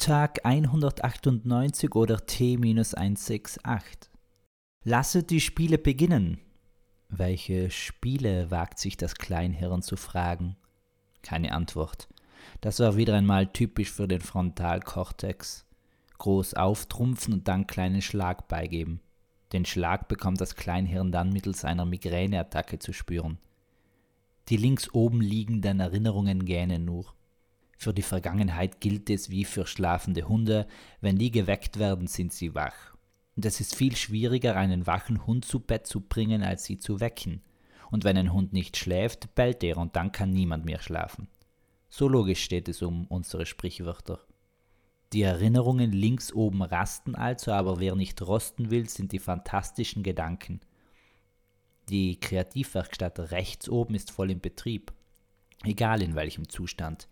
Tag 198 oder T-168. Lasset die Spiele beginnen. Welche Spiele wagt sich das Kleinhirn zu fragen? Keine Antwort. Das war wieder einmal typisch für den Frontalkortex. Groß auftrumpfen und dann kleinen Schlag beigeben. Den Schlag bekommt das Kleinhirn dann mittels einer Migräneattacke zu spüren. Die links oben liegenden Erinnerungen gähnen nur. Für die Vergangenheit gilt es wie für schlafende Hunde, wenn die geweckt werden, sind sie wach. Und es ist viel schwieriger, einen wachen Hund zu Bett zu bringen, als sie zu wecken. Und wenn ein Hund nicht schläft, bellt er und dann kann niemand mehr schlafen. So logisch steht es um unsere Sprichwörter. Die Erinnerungen links oben rasten also, aber wer nicht rosten will, sind die fantastischen Gedanken. Die Kreativwerkstatt rechts oben ist voll im Betrieb, egal in welchem Zustand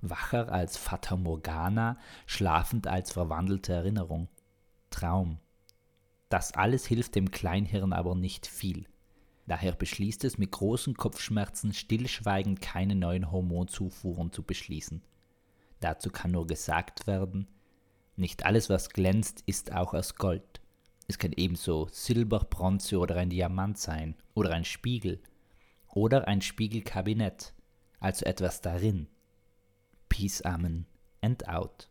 wacher als Fata Morgana, schlafend als verwandelte Erinnerung. Traum. Das alles hilft dem Kleinhirn aber nicht viel. Daher beschließt es mit großen Kopfschmerzen stillschweigend keine neuen Hormonzufuhren zu beschließen. Dazu kann nur gesagt werden, nicht alles, was glänzt, ist auch aus Gold. Es kann ebenso Silber, Bronze oder ein Diamant sein, oder ein Spiegel, oder ein Spiegelkabinett, also etwas darin, Peace, Amen and out.